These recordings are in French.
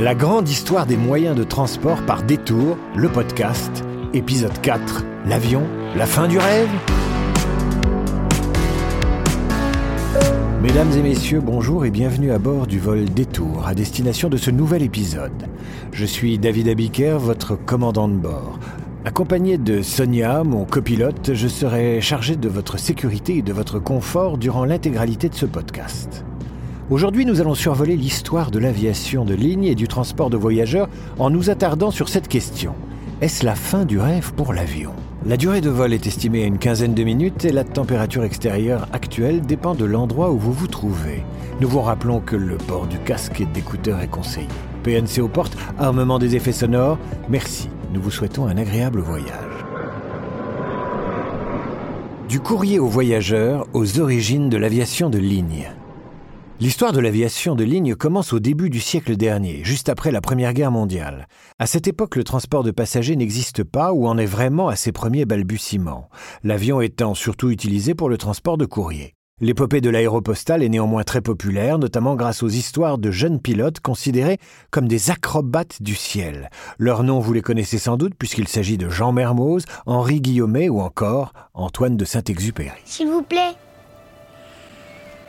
La grande histoire des moyens de transport par détour, le podcast, épisode 4, l'avion, la fin du rêve Mesdames et messieurs, bonjour et bienvenue à bord du vol Détour à destination de ce nouvel épisode. Je suis David Abiker, votre commandant de bord. Accompagné de Sonia, mon copilote, je serai chargé de votre sécurité et de votre confort durant l'intégralité de ce podcast. Aujourd'hui, nous allons survoler l'histoire de l'aviation de ligne et du transport de voyageurs en nous attardant sur cette question. Est-ce la fin du rêve pour l'avion? La durée de vol est estimée à une quinzaine de minutes et la température extérieure actuelle dépend de l'endroit où vous vous trouvez. Nous vous rappelons que le port du casque et d'écouteurs est conseillé. PNC aux portes, armement des effets sonores, merci. Nous vous souhaitons un agréable voyage. Du courrier aux voyageurs aux origines de l'aviation de ligne. L'histoire de l'aviation de ligne commence au début du siècle dernier, juste après la Première Guerre mondiale. À cette époque, le transport de passagers n'existe pas ou en est vraiment à ses premiers balbutiements, l'avion étant surtout utilisé pour le transport de courrier. L'épopée de l'aéropostale est néanmoins très populaire, notamment grâce aux histoires de jeunes pilotes considérés comme des acrobates du ciel. Leurs noms, vous les connaissez sans doute, puisqu'il s'agit de Jean Mermoz, Henri Guillaumet ou encore Antoine de Saint-Exupéry. S'il vous plaît,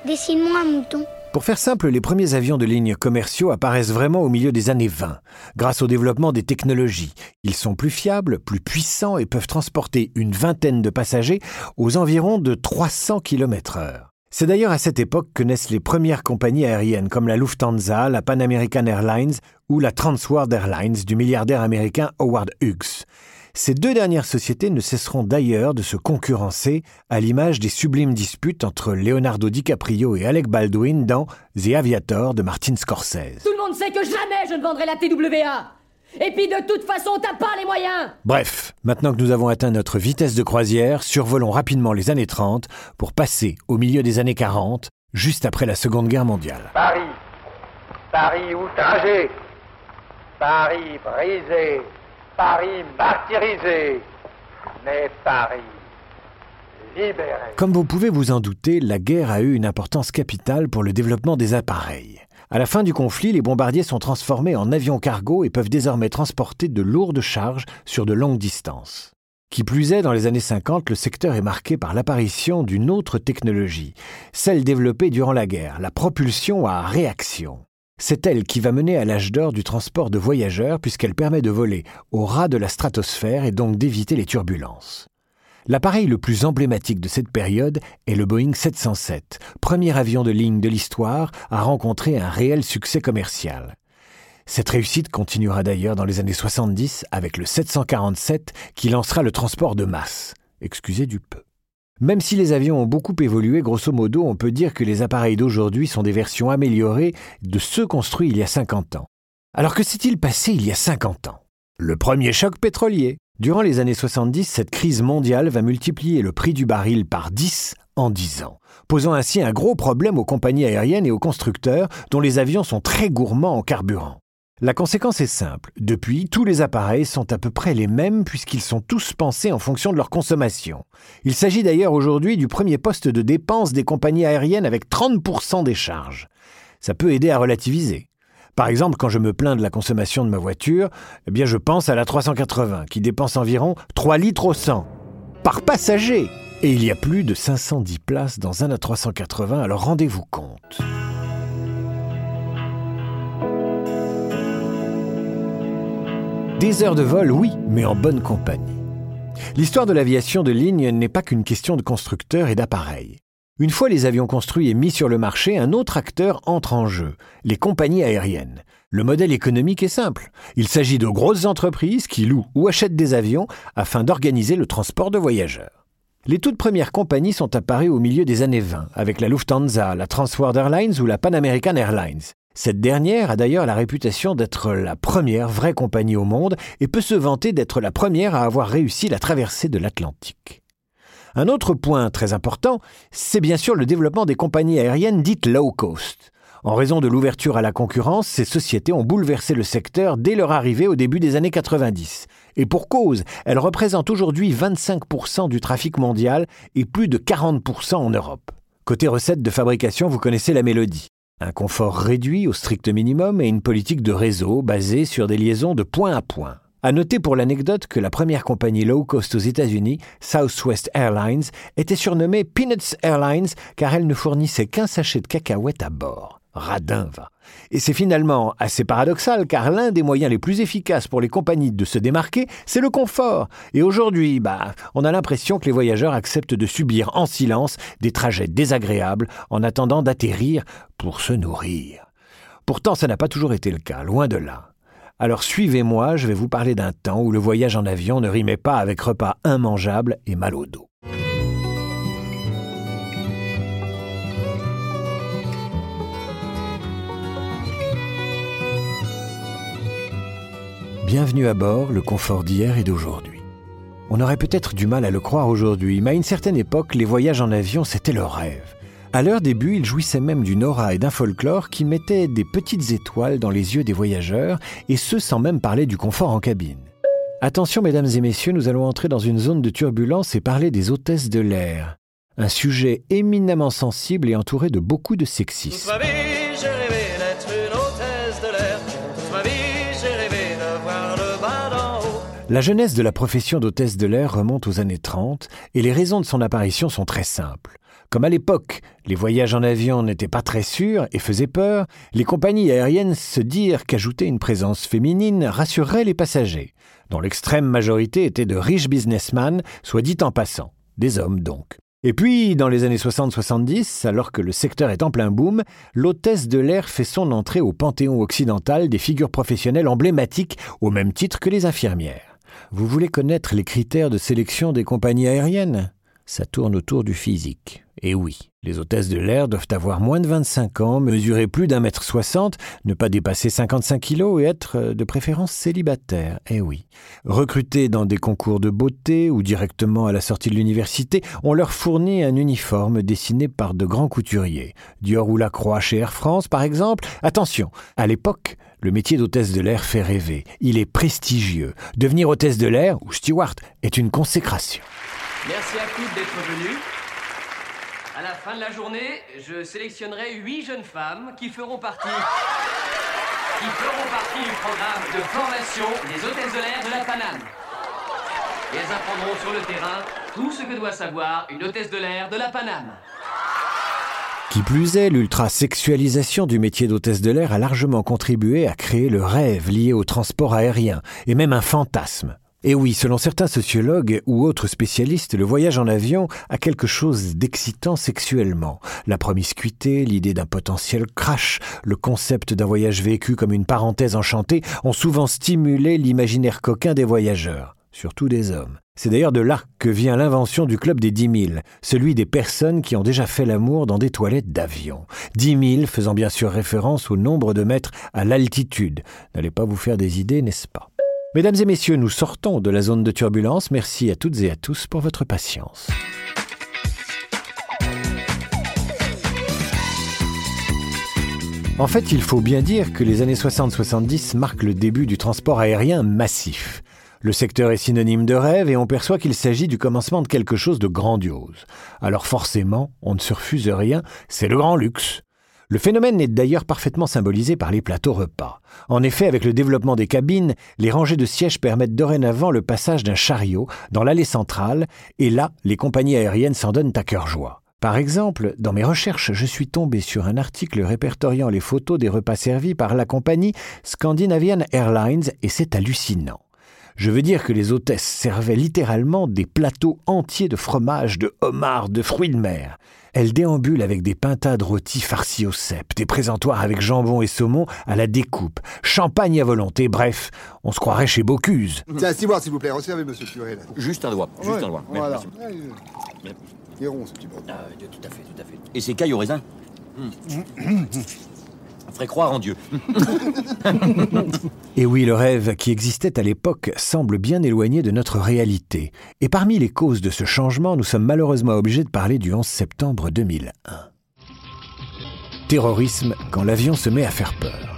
dessine-moi un mouton. Pour faire simple, les premiers avions de ligne commerciaux apparaissent vraiment au milieu des années 20, grâce au développement des technologies. Ils sont plus fiables, plus puissants et peuvent transporter une vingtaine de passagers aux environs de 300 km/h. C'est d'ailleurs à cette époque que naissent les premières compagnies aériennes comme la Lufthansa, la Pan American Airlines ou la Transworld Airlines du milliardaire américain Howard Hughes. Ces deux dernières sociétés ne cesseront d'ailleurs de se concurrencer à l'image des sublimes disputes entre Leonardo DiCaprio et Alec Baldwin dans The Aviator de Martin Scorsese. Tout le monde sait que jamais je ne vendrai la TWA. Et puis de toute façon, t'as pas les moyens. Bref, maintenant que nous avons atteint notre vitesse de croisière, survolons rapidement les années 30 pour passer au milieu des années 40, juste après la Seconde Guerre mondiale. Paris. Paris outragé. Paris brisé. Paris martyrisé, mais Paris libéré. Comme vous pouvez vous en douter, la guerre a eu une importance capitale pour le développement des appareils. À la fin du conflit, les bombardiers sont transformés en avions cargo et peuvent désormais transporter de lourdes charges sur de longues distances. Qui plus est, dans les années 50, le secteur est marqué par l'apparition d'une autre technologie, celle développée durant la guerre, la propulsion à réaction. C'est elle qui va mener à l'âge d'or du transport de voyageurs puisqu'elle permet de voler au ras de la stratosphère et donc d'éviter les turbulences. L'appareil le plus emblématique de cette période est le Boeing 707, premier avion de ligne de l'histoire à rencontrer un réel succès commercial. Cette réussite continuera d'ailleurs dans les années 70 avec le 747 qui lancera le transport de masse. Excusez du peu. Même si les avions ont beaucoup évolué, grosso modo, on peut dire que les appareils d'aujourd'hui sont des versions améliorées de ceux construits il y a 50 ans. Alors que s'est-il passé il y a 50 ans? Le premier choc pétrolier. Durant les années 70, cette crise mondiale va multiplier le prix du baril par 10 en 10 ans, posant ainsi un gros problème aux compagnies aériennes et aux constructeurs dont les avions sont très gourmands en carburant. La conséquence est simple. Depuis, tous les appareils sont à peu près les mêmes puisqu'ils sont tous pensés en fonction de leur consommation. Il s'agit d'ailleurs aujourd'hui du premier poste de dépense des compagnies aériennes avec 30% des charges. Ça peut aider à relativiser. Par exemple, quand je me plains de la consommation de ma voiture, eh bien je pense à la 380 qui dépense environ 3 litres au 100 par passager. Et il y a plus de 510 places dans un A380, alors rendez-vous compte. Des heures de vol, oui, mais en bonne compagnie. L'histoire de l'aviation de ligne n'est pas qu'une question de constructeurs et d'appareils. Une fois les avions construits et mis sur le marché, un autre acteur entre en jeu, les compagnies aériennes. Le modèle économique est simple. Il s'agit de grosses entreprises qui louent ou achètent des avions afin d'organiser le transport de voyageurs. Les toutes premières compagnies sont apparues au milieu des années 20, avec la Lufthansa, la Transworld Airlines ou la Pan American Airlines. Cette dernière a d'ailleurs la réputation d'être la première vraie compagnie au monde et peut se vanter d'être la première à avoir réussi la traversée de l'Atlantique. Un autre point très important, c'est bien sûr le développement des compagnies aériennes dites low cost. En raison de l'ouverture à la concurrence, ces sociétés ont bouleversé le secteur dès leur arrivée au début des années 90. Et pour cause, elles représentent aujourd'hui 25% du trafic mondial et plus de 40% en Europe. Côté recettes de fabrication, vous connaissez la mélodie. Un confort réduit au strict minimum et une politique de réseau basée sur des liaisons de point à point. À noter pour l'anecdote que la première compagnie low cost aux États-Unis, Southwest Airlines, était surnommée Peanuts Airlines car elle ne fournissait qu'un sachet de cacahuètes à bord. Radin va. Et c'est finalement assez paradoxal car l'un des moyens les plus efficaces pour les compagnies de se démarquer, c'est le confort. Et aujourd'hui, bah, on a l'impression que les voyageurs acceptent de subir en silence des trajets désagréables en attendant d'atterrir pour se nourrir. Pourtant, ça n'a pas toujours été le cas, loin de là. Alors suivez-moi, je vais vous parler d'un temps où le voyage en avion ne rimait pas avec repas immangeables et mal au dos. Bienvenue à bord, le confort d'hier et d'aujourd'hui. On aurait peut-être du mal à le croire aujourd'hui, mais à une certaine époque, les voyages en avion, c'était le rêve. À leur début, ils jouissaient même d'une aura et d'un folklore qui mettaient des petites étoiles dans les yeux des voyageurs, et ce sans même parler du confort en cabine. Attention mesdames et messieurs, nous allons entrer dans une zone de turbulence et parler des hôtesses de l'air. Un sujet éminemment sensible et entouré de beaucoup de sexisme. La jeunesse de la profession d'hôtesse de l'air remonte aux années 30 et les raisons de son apparition sont très simples. Comme à l'époque, les voyages en avion n'étaient pas très sûrs et faisaient peur, les compagnies aériennes se dirent qu'ajouter une présence féminine rassurerait les passagers, dont l'extrême majorité étaient de riches businessmen, soit dit en passant, des hommes donc. Et puis, dans les années 60-70, alors que le secteur est en plein boom, l'hôtesse de l'air fait son entrée au panthéon occidental des figures professionnelles emblématiques au même titre que les infirmières. Vous voulez connaître les critères de sélection des compagnies aériennes? Ça tourne autour du physique. Et oui, les hôtesses de l'air doivent avoir moins de 25 ans, mesurer plus d'un mètre soixante, ne pas dépasser 55 kilos et être euh, de préférence célibataire. Eh oui. Recrutées dans des concours de beauté ou directement à la sortie de l'université, on leur fournit un uniforme dessiné par de grands couturiers. Dior ou Lacroix chez Air France, par exemple. Attention, à l'époque, le métier d'hôtesse de l'air fait rêver. Il est prestigieux. Devenir hôtesse de l'air ou steward est une consécration. Merci à toutes d'être venues. À la fin de la journée, je sélectionnerai huit jeunes femmes qui feront partie qui feront partie du programme de formation des hôtesses de l'air de la Paname. Elles apprendront sur le terrain tout ce que doit savoir une hôtesse de l'air de la Paname. Qui plus est, l'ultra-sexualisation du métier d'hôtesse de l'air a largement contribué à créer le rêve lié au transport aérien, et même un fantasme. Et oui, selon certains sociologues ou autres spécialistes, le voyage en avion a quelque chose d'excitant sexuellement. La promiscuité, l'idée d'un potentiel crash, le concept d'un voyage vécu comme une parenthèse enchantée ont souvent stimulé l'imaginaire coquin des voyageurs, surtout des hommes. C'est d'ailleurs de là que vient l'invention du club des 10 000, celui des personnes qui ont déjà fait l'amour dans des toilettes d'avion. 10 000 faisant bien sûr référence au nombre de mètres à l'altitude. N'allez pas vous faire des idées, n'est-ce pas? Mesdames et messieurs, nous sortons de la zone de turbulence. Merci à toutes et à tous pour votre patience. En fait, il faut bien dire que les années 60-70 marquent le début du transport aérien massif. Le secteur est synonyme de rêve et on perçoit qu'il s'agit du commencement de quelque chose de grandiose. Alors forcément, on ne se refuse rien, c'est le grand luxe. Le phénomène est d'ailleurs parfaitement symbolisé par les plateaux repas. En effet, avec le développement des cabines, les rangées de sièges permettent dorénavant le passage d'un chariot dans l'allée centrale, et là, les compagnies aériennes s'en donnent à cœur joie. Par exemple, dans mes recherches, je suis tombé sur un article répertoriant les photos des repas servis par la compagnie Scandinavian Airlines, et c'est hallucinant. Je veux dire que les hôtesses servaient littéralement des plateaux entiers de fromage, de homard, de fruits de mer. Elles déambulent avec des pintades rôties farcies au cèpe, des présentoirs avec jambon et saumon à la découpe, champagne à volonté, bref, on se croirait chez Bocuse. Tiens, voir s'il vous plaît, resservez monsieur Curé. Juste un doigt, juste un doigt. Voilà. Il est rond, ce petit Ah, tout à fait, tout à fait. Et c'est cailles au raisin? Ferait croire en Dieu. Et oui, le rêve qui existait à l'époque semble bien éloigné de notre réalité. Et parmi les causes de ce changement, nous sommes malheureusement obligés de parler du 11 septembre 2001. Terrorisme quand l'avion se met à faire peur.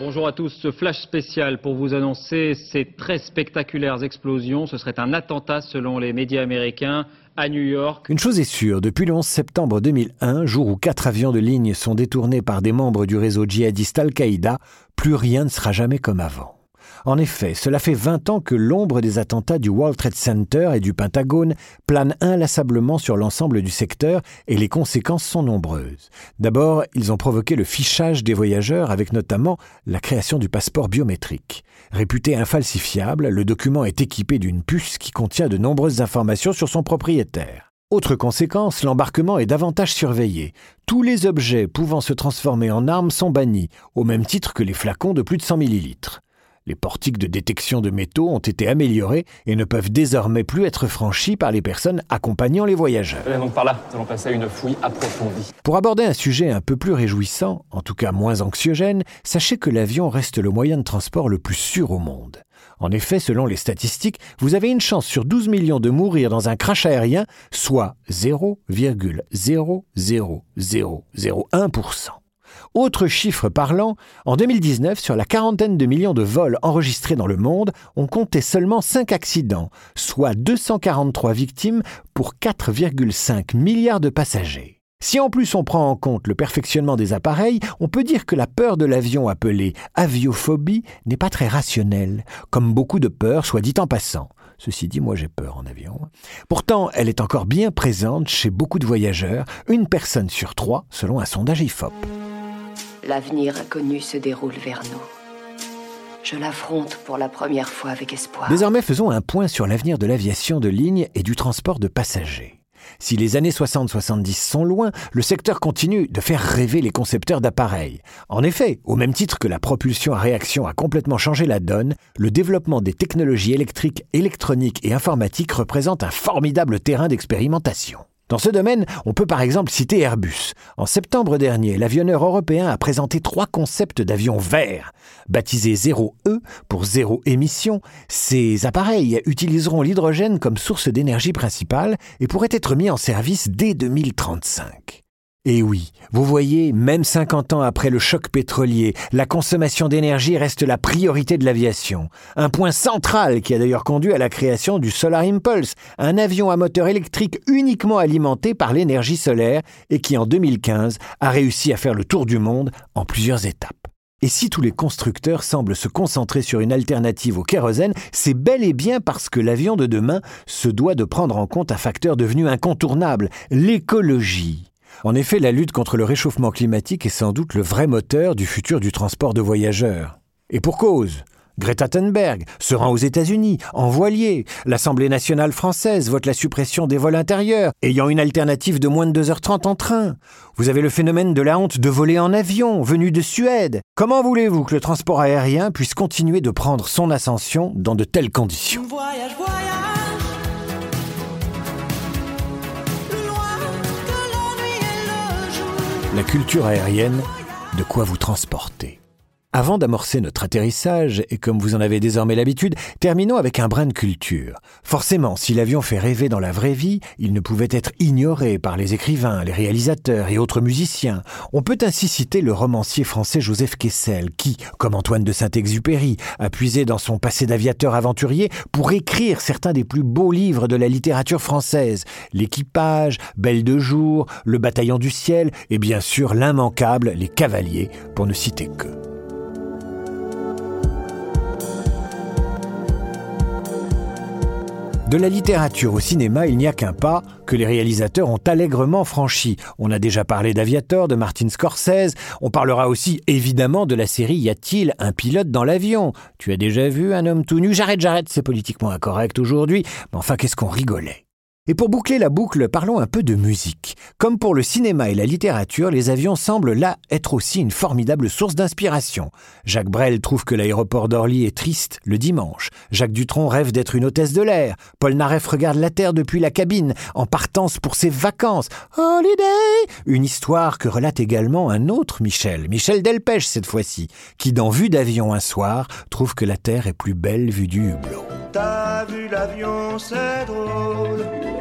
Bonjour à tous. Ce flash spécial pour vous annoncer ces très spectaculaires explosions. Ce serait un attentat selon les médias américains à New York. Une chose est sûre, depuis le 11 septembre 2001, jour où quatre avions de ligne sont détournés par des membres du réseau djihadiste Al-Qaïda, plus rien ne sera jamais comme avant. En effet, cela fait 20 ans que l'ombre des attentats du World Trade Center et du Pentagone plane inlassablement sur l'ensemble du secteur et les conséquences sont nombreuses. D'abord, ils ont provoqué le fichage des voyageurs avec notamment la création du passeport biométrique. Réputé infalsifiable, le document est équipé d'une puce qui contient de nombreuses informations sur son propriétaire. Autre conséquence, l'embarquement est davantage surveillé. Tous les objets pouvant se transformer en armes sont bannis, au même titre que les flacons de plus de 100 millilitres. Les portiques de détection de métaux ont été améliorés et ne peuvent désormais plus être franchis par les personnes accompagnant les voyageurs. donc par là, nous allons passer à une fouille approfondie. Pour aborder un sujet un peu plus réjouissant, en tout cas moins anxiogène, sachez que l'avion reste le moyen de transport le plus sûr au monde. En effet, selon les statistiques, vous avez une chance sur 12 millions de mourir dans un crash aérien, soit 0,00001%. Autre chiffre parlant, en 2019, sur la quarantaine de millions de vols enregistrés dans le monde, on comptait seulement 5 accidents, soit 243 victimes pour 4,5 milliards de passagers. Si en plus on prend en compte le perfectionnement des appareils, on peut dire que la peur de l'avion appelée aviophobie n'est pas très rationnelle, comme beaucoup de peurs, soit dit en passant. Ceci dit, moi j'ai peur en avion. Pourtant, elle est encore bien présente chez beaucoup de voyageurs, une personne sur trois, selon un sondage IFOP. L'avenir inconnu se déroule vers nous. Je l'affronte pour la première fois avec espoir. Désormais, faisons un point sur l'avenir de l'aviation de ligne et du transport de passagers. Si les années 60-70 sont loin, le secteur continue de faire rêver les concepteurs d'appareils. En effet, au même titre que la propulsion à réaction a complètement changé la donne, le développement des technologies électriques, électroniques et informatiques représente un formidable terrain d'expérimentation. Dans ce domaine, on peut par exemple citer Airbus. En septembre dernier, l'avionneur européen a présenté trois concepts d'avions verts. Baptisés 0E pour zéro émission, ces appareils utiliseront l'hydrogène comme source d'énergie principale et pourraient être mis en service dès 2035. Et oui, vous voyez, même 50 ans après le choc pétrolier, la consommation d'énergie reste la priorité de l'aviation. Un point central qui a d'ailleurs conduit à la création du Solar Impulse, un avion à moteur électrique uniquement alimenté par l'énergie solaire et qui en 2015 a réussi à faire le tour du monde en plusieurs étapes. Et si tous les constructeurs semblent se concentrer sur une alternative au kérosène, c'est bel et bien parce que l'avion de demain se doit de prendre en compte un facteur devenu incontournable, l'écologie. En effet, la lutte contre le réchauffement climatique est sans doute le vrai moteur du futur du transport de voyageurs. Et pour cause, Greta Thunberg se rend aux États-Unis en voilier. L'Assemblée nationale française vote la suppression des vols intérieurs, ayant une alternative de moins de 2h30 en train. Vous avez le phénomène de la honte de voler en avion, venu de Suède. Comment voulez-vous que le transport aérien puisse continuer de prendre son ascension dans de telles conditions? La culture aérienne, de quoi vous transporter. Avant d'amorcer notre atterrissage, et comme vous en avez désormais l'habitude, terminons avec un brin de culture. Forcément, si l'avion fait rêver dans la vraie vie, il ne pouvait être ignoré par les écrivains, les réalisateurs et autres musiciens. On peut ainsi citer le romancier français Joseph Kessel, qui, comme Antoine de Saint-Exupéry, a puisé dans son passé d'aviateur aventurier pour écrire certains des plus beaux livres de la littérature française. L'équipage, Belle de jour, Le bataillon du ciel, et bien sûr l'immanquable Les Cavaliers, pour ne citer que. De la littérature au cinéma, il n'y a qu'un pas que les réalisateurs ont allègrement franchi. On a déjà parlé d'Aviator, de Martin Scorsese, on parlera aussi évidemment de la série Y a-t-il un pilote dans l'avion? Tu as déjà vu un homme tout nu? J'arrête, j'arrête, c'est politiquement incorrect aujourd'hui, mais enfin qu'est-ce qu'on rigolait? Et pour boucler la boucle, parlons un peu de musique. Comme pour le cinéma et la littérature, les avions semblent là être aussi une formidable source d'inspiration. Jacques Brel trouve que l'aéroport d'Orly est triste le dimanche. Jacques Dutronc rêve d'être une hôtesse de l'air. Paul Naref regarde la Terre depuis la cabine, en partance pour ses vacances. Holiday Une histoire que relate également un autre Michel, Michel Delpech cette fois-ci, qui dans Vue d'avion un soir trouve que la Terre est plus belle vue du hublot. T'as vu l'avion, c'est drôle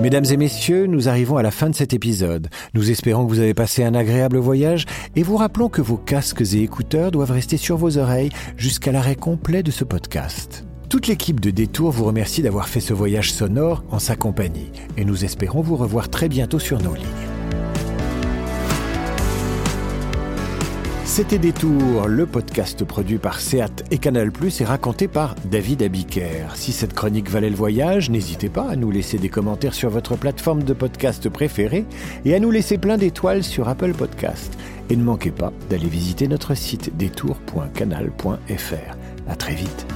Mesdames et messieurs, nous arrivons à la fin de cet épisode. Nous espérons que vous avez passé un agréable voyage et vous rappelons que vos casques et écouteurs doivent rester sur vos oreilles jusqu'à l'arrêt complet de ce podcast. Toute l'équipe de Détour vous remercie d'avoir fait ce voyage sonore en sa compagnie et nous espérons vous revoir très bientôt sur nos lignes. C'était Détour, le podcast produit par Seat et Canal+, et raconté par David Abiker. Si cette chronique valait le voyage, n'hésitez pas à nous laisser des commentaires sur votre plateforme de podcast préférée et à nous laisser plein d'étoiles sur Apple Podcast. Et ne manquez pas d'aller visiter notre site détour.canal.fr. À très vite.